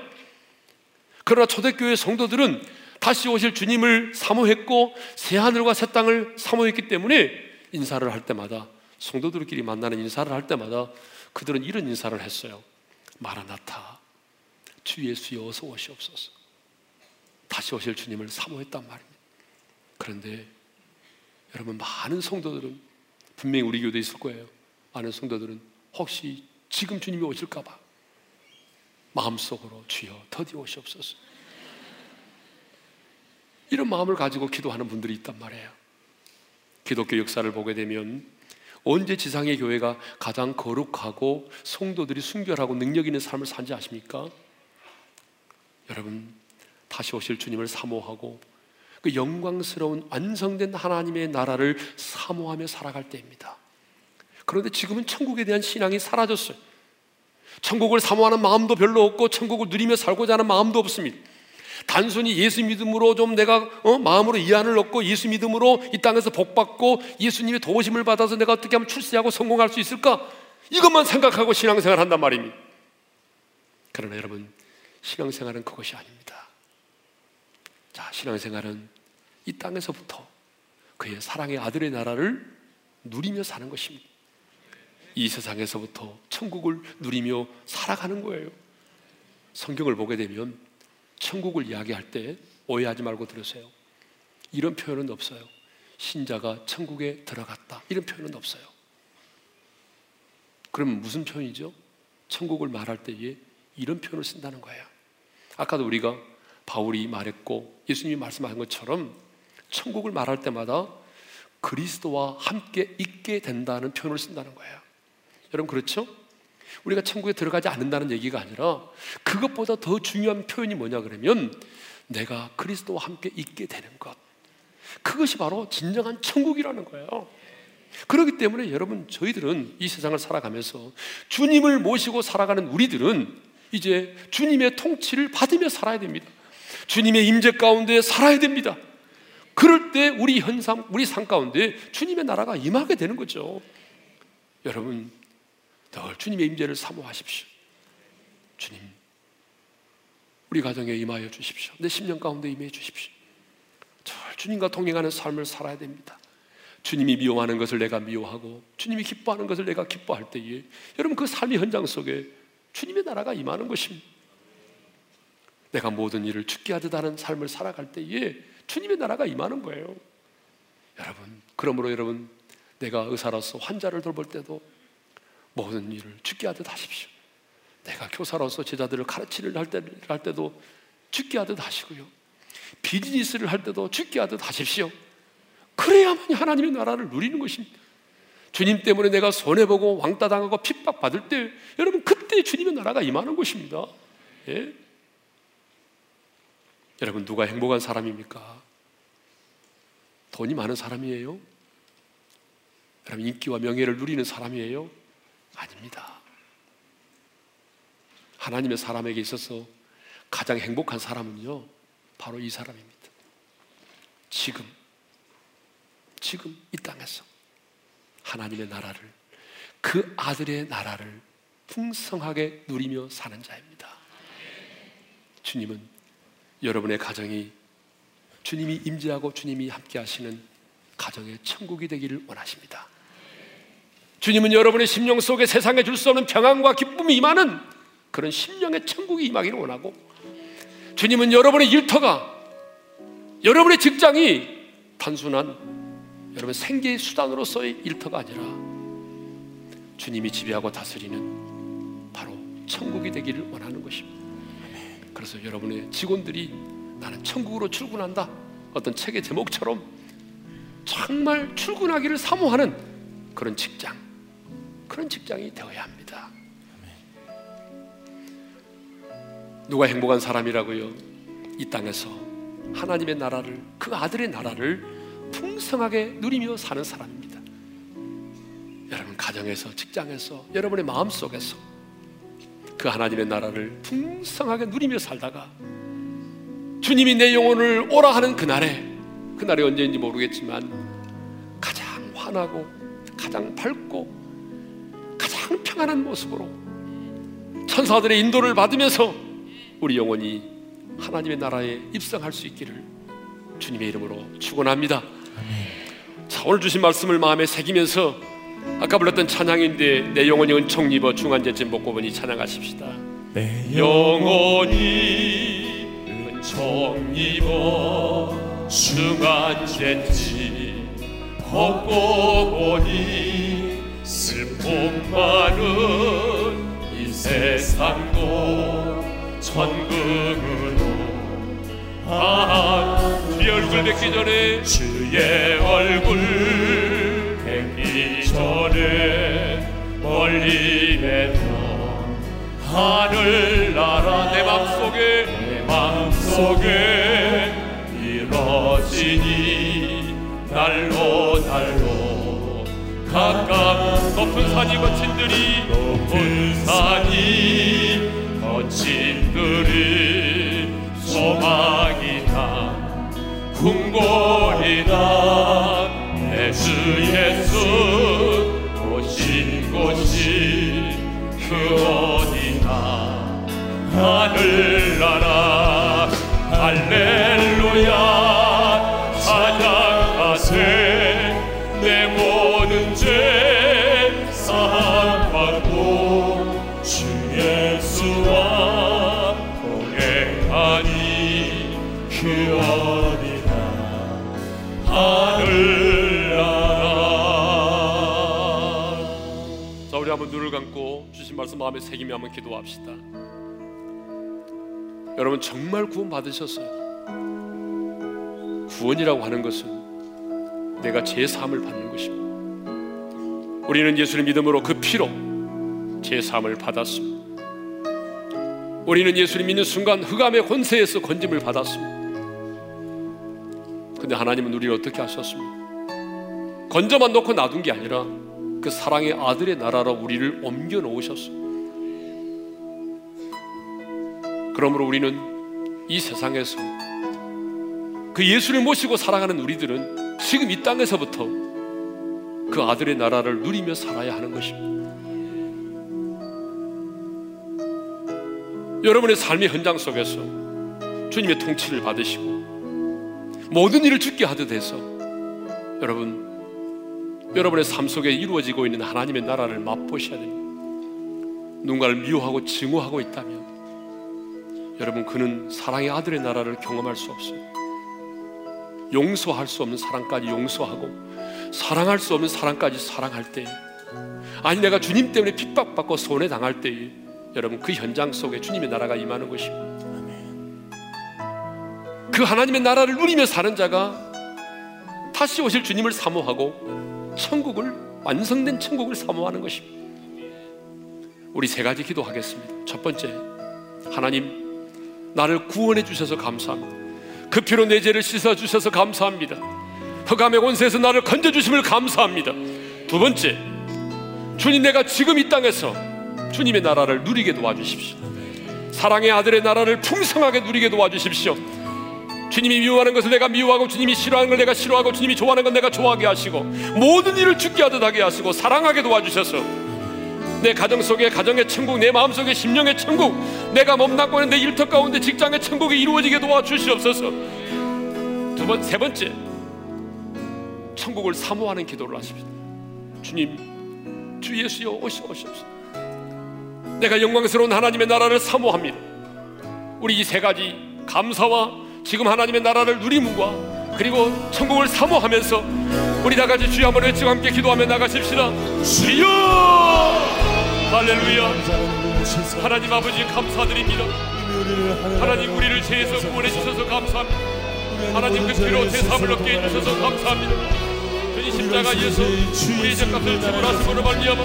그러나 초대교회 성도들은 다시 오실 주님을 사모했고 새 하늘과 새 땅을 사모했기 때문에 인사를 할 때마다 성도들끼리 만나는 인사를 할 때마다 그들은 이런 인사를 했어요. 마라나타 주 예수여 어서 오시옵소서. 다시 오실 주님을 사모했단 말입니다. 그런데 여러분 많은 성도들은 분명히 우리 교도에 있을 거예요. 많은 성도들은 혹시 지금 주님이 오실까봐 마음속으로 주여 더디 오시옵소서. 이런 마음을 가지고 기도하는 분들이 있단 말이에요. 기독교 역사를 보게 되면 언제 지상의 교회가 가장 거룩하고 성도들이 순결하고 능력 있는 삶을 산지 아십니까? 여러분 다시 오실 주님을 사모하고 그 영광스러운 완성된 하나님의 나라를 사모하며 살아갈 때입니다. 그런데 지금은 천국에 대한 신앙이 사라졌어요. 천국을 사모하는 마음도 별로 없고 천국을 누리며 살고자 하는 마음도 없습니다. 단순히 예수 믿음으로 좀 내가 어? 마음으로 이안을 얻고 예수 믿음으로 이 땅에서 복 받고 예수님의 도우심을 받아서 내가 어떻게 하면 출세하고 성공할 수 있을까? 이것만 생각하고 신앙생활 한단 말입니다. 그러나 여러분, 신앙생활은 그것이 아닙니다. 자, 신앙생활은 이 땅에서부터 그의 사랑의 아들의 나라를 누리며 사는 것입니다. 이 세상에서부터 천국을 누리며 살아가는 거예요. 성경을 보게 되면 천국을 이야기할 때 오해하지 말고 들으세요. 이런 표현은 없어요. 신자가 천국에 들어갔다. 이런 표현은 없어요. 그럼 무슨 표현이죠? 천국을 말할 때에 이런 표현을 쓴다는 거예요. 아까도 우리가 바울이 말했고 예수님이 말씀하신 것처럼 천국을 말할 때마다 그리스도와 함께 있게 된다는 표현을 쓴다는 거예요. 여러분 그렇죠? 우리가 천국에 들어가지 않는다는 얘기가 아니라 그것보다 더 중요한 표현이 뭐냐 그러면 내가 그리스도와 함께 있게 되는 것. 그것이 바로 진정한 천국이라는 거예요. 그렇기 때문에 여러분 저희들은 이 세상을 살아가면서 주님을 모시고 살아가는 우리들은 이제 주님의 통치를 받으며 살아야 됩니다. 주님의 임재 가운데 살아야 됩니다. 그럴 때 우리 현상, 우리 삶 가운데 주님의 나라가 임하게 되는 거죠. 여러분, 늘 주님의 임재를 사모하십시오. 주님, 우리 가정에 임하여 주십시오. 내 10년 가운데 임해 주십시오. 절 주님과 동행하는 삶을 살아야 됩니다. 주님이 미워하는 것을 내가 미워하고 주님이 기뻐하는 것을 내가 기뻐할 때에 여러분 그 삶의 현장 속에 주님의 나라가 임하는 것입니다. 내가 모든 일을 죽게 하듯 하는 삶을 살아갈 때에 주님의 나라가 임하는 거예요. 여러분, 그러므로 여러분 내가 의사로서 환자를 돌볼 때도 모든 일을 죽게 하듯 하십시오. 내가 교사로서 제자들을 가르치를 할, 때, 할 때도 죽게 하듯 하시고요. 비즈니스를 할 때도 죽게 하듯 하십시오. 그래야만 하나님의 나라를 누리는 것입니다. 주님 때문에 내가 손해보고 왕따당하고 핍박받을 때 여러분 그때 주님의 나라가 임하는 것입니다. 예? 여러분 누가 행복한 사람입니까? 돈이 많은 사람이에요? 여러분 인기와 명예를 누리는 사람이에요? 아닙니다. 하나님의 사람에게 있어서 가장 행복한 사람은요, 바로 이 사람입니다. 지금, 지금 이 땅에서 하나님의 나라를, 그 아들의 나라를 풍성하게 누리며 사는 자입니다. 주님은 여러분의 가정이 주님이 임재하고 주님이 함께 하시는 가정의 천국이 되기를 원하십니다. 주님은 여러분의 심령 속에 세상에 줄 수 없는 평안과 기쁨이 임하는 그런 심령의 천국이 임하기를 원하고 주님은 여러분의 일터가 여러분의 직장이 단순한 여러분 생계의 수단으로서의 일터가 아니라 주님이 지배하고 다스리는 바로 천국이 되기를 원하는 것입니다. 그래서 여러분의 직원들이 나는 천국으로 출근한다. 어떤 책의 제목처럼 정말 출근하기를 사모하는 그런 직장, 그런 직장이 되어야 합니다. 누가 행복한 사람이라고요? 이 땅에서 하나님의 나라를 그 아들의 나라를 풍성하게 누리며 사는 사람입니다. 여러분 가정에서 직장에서 여러분의 마음 속에서 그 하나님의 나라를 풍성하게 누리며 살다가 주님이 내 영혼을 오라 하는 그날에 그날이 언제인지 모르겠지만 가장 환하고 가장 밝고 가장 평안한 모습으로 천사들의 인도를 받으면서 우리 영혼이 하나님의 나라에 입성할 수 있기를 주님의 이름으로 축원합니다. 자 오늘 주신 말씀을 마음에 새기면서 아까 불렀던 찬양인데 내 영혼이 은총 입어 중한제쯤 복고 보니 찬양하십시다. 내 영혼이 은총 입어 중한제쯤 복고보니 슬픔 많은 이 세상도 천국으로 아 주의 얼굴 뵙기 전에 주의 얼굴 뵙기 전에 멀리 뵙던 하늘나라 내 맘속에 내 맘속에 이뤄지니 날로 날로. 가까운 높은 산이 거친 들이 높은 산이 거친 들이 소망이다 궁궐이다 내 주 예수 오신 곳이 그 어디나 하늘나라. 할렐루야 감고 주신 말씀 마음에 새기며 한번 기도합시다. 여러분 정말 구원 받으셨어요. 구원이라고 하는 것은 내가 제 사함을 받는 것입니다. 우리는 예수를 믿음으로 그 피로 제 사함을 받았습니다. 우리는 예수를 믿는 순간 흑암의 권세에서 건짐을 받았습니다. 근데 하나님은 우리를 어떻게 하셨습니까? 건져만 놓고 놔둔 게 아니라 그 사랑의 아들의 나라로 우리를 옮겨 놓으셨습니다. 그러므로 우리는 이 세상에서 그 예수를 모시고 살아가는 우리들은 지금 이 땅에서부터 그 아들의 나라를 누리며 살아야 하는 것입니다. 여러분의 삶의 현장 속에서 주님의 통치를 받으시고 모든 일을 죽게 하듯 해서 여러분 여러분의 삶 속에 이루어지고 있는 하나님의 나라를 맛보셔야 됩니다. 누군가를 미워하고 증오하고 있다면 여러분 그는 사랑의 아들의 나라를 경험할 수 없어요. 용서할 수 없는 사랑까지 용서하고 사랑할 수 없는 사랑까지 사랑할 때 아니 내가 주님 때문에 핍박받고 손해 당할 때에 여러분 그 현장 속에 주님의 나라가 임하는 것입니다. 그 하나님의 나라를 누리며 사는 자가 다시 오실 주님을 사모하고 천국을 완성된 천국을 사모하는 것입니다. 우리 세 가지 기도하겠습니다. 첫 번째, 하나님 나를 구원해 주셔서 감사합니다. 그 피로 내 죄를 씻어 주셔서 감사합니다. 흑암의 권세에서 나를 건져 주심을 감사합니다. 두 번째, 주님 내가 지금 이 땅에서 주님의 나라를 누리게 도와주십시오. 사랑의 아들의 나라를 풍성하게 누리게 도와주십시오. 주님이 미워하는 것을 내가 미워하고 주님이 싫어하는 걸 내가 싫어하고 주님이 좋아하는 건 내가 좋아하게 하시고 모든 일을 죽게 하듯 하게 하시고 사랑하게 도와주셔서 내 가정 속에 가정의 천국 내 마음 속에 심령의 천국 내가 몸담고 있는 내 일터 가운데 직장의 천국이 이루어지게 도와주시옵소서. 두 번 세 번째 천국을 사모하는 기도를 하십시오. 주님 주 예수여 오시옵소서. 내가 영광스러운 하나님의 나라를 사모합니다. 우리 이 세 가지 감사와 지금 하나님의 나라를 누림과 그리고 천국을 사모하면서 우리 다 같이 주여 한번 외치고 함께 기도하며 나가십시다. 주여! 할렐루야! 하나님 아버지 감사드립니다. 하나님 우리를 죄에서 구원해 주셔서 감사합니다. 하나님 그 피로 죄사함을 얻게 해주셔서 감사합니다. 주님 십자가에서 우리의 죄값을 지불하심으로 말미암아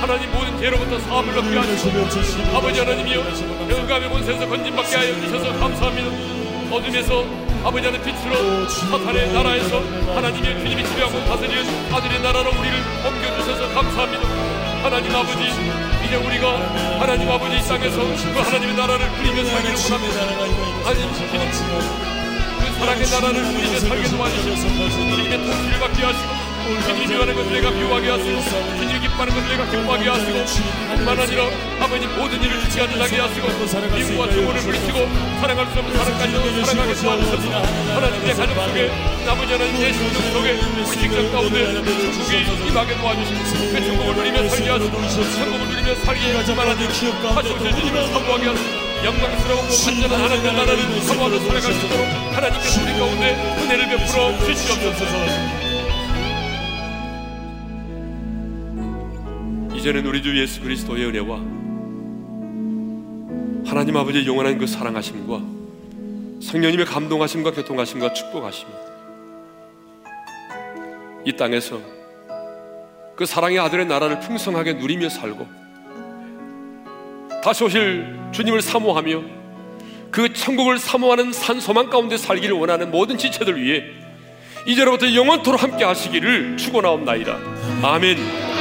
하나님 모든 죄로부터 사함을 얻게 하시고 아버지 하나님이여 영감의 권세에서 건진받게 하여 주셔서 감사합니다. 어둠에서 아버지 하나님 빛으로 사탄의 나라에서 하나님의 주님이 지배하고 다스리는 아들의 나라로 우리를 옮겨주셔서 감사합니다. 하나님 아버지 이제 우리가 하나님 아버지 이 땅에서 그 하나님의 나라를 누리며 살기를 원합니다. 하나님 주님 그 사랑의 나라를 누리며 살게 도와주시옵소서 주님의 통치를 받게 하시고 주님이 미워하는 것을 내가 미워하게 하시고 주님이 기뻐하는 것을 내가 기뻐하게 하시고 뿐만 아니라 아버지 모든 일을 주지 않게 하시고 미움과 증오를 물리치고 사랑할 수 없는 사랑까지도 사랑하게 도와주셔서 하나님 내 가정 속에 아버지 하나님 내 심령 속에 우리 직장 가운데 천국이 임하게 도와주시고 그 천국을 누리며 살게 하시고 천국을 누리며 살게 하지만 하나님 다시 주님을 사모하게 하시고 영광스러운 완전한 하나님의 나라를 사모하며 살아갈 수 있도록 하나님께서 우리 가운데 은혜를 베풀어 주시옵소서 이제는 우리 주 예수 그리스도의 은혜와 하나님 아버지의 영원한 그 사랑하심과 성령님의 감동하심과 교통하심과 축복하심이 이 땅에서 그 사랑의 아들의 나라를 풍성하게 누리며 살고 다시 오실 주님을 사모하며 그 천국을 사모하는 산 소망 가운데 살기를 원하는 모든 지체들 위해 이제로부터 영원토록 함께 하시기를 축원하옵나이다. 아멘.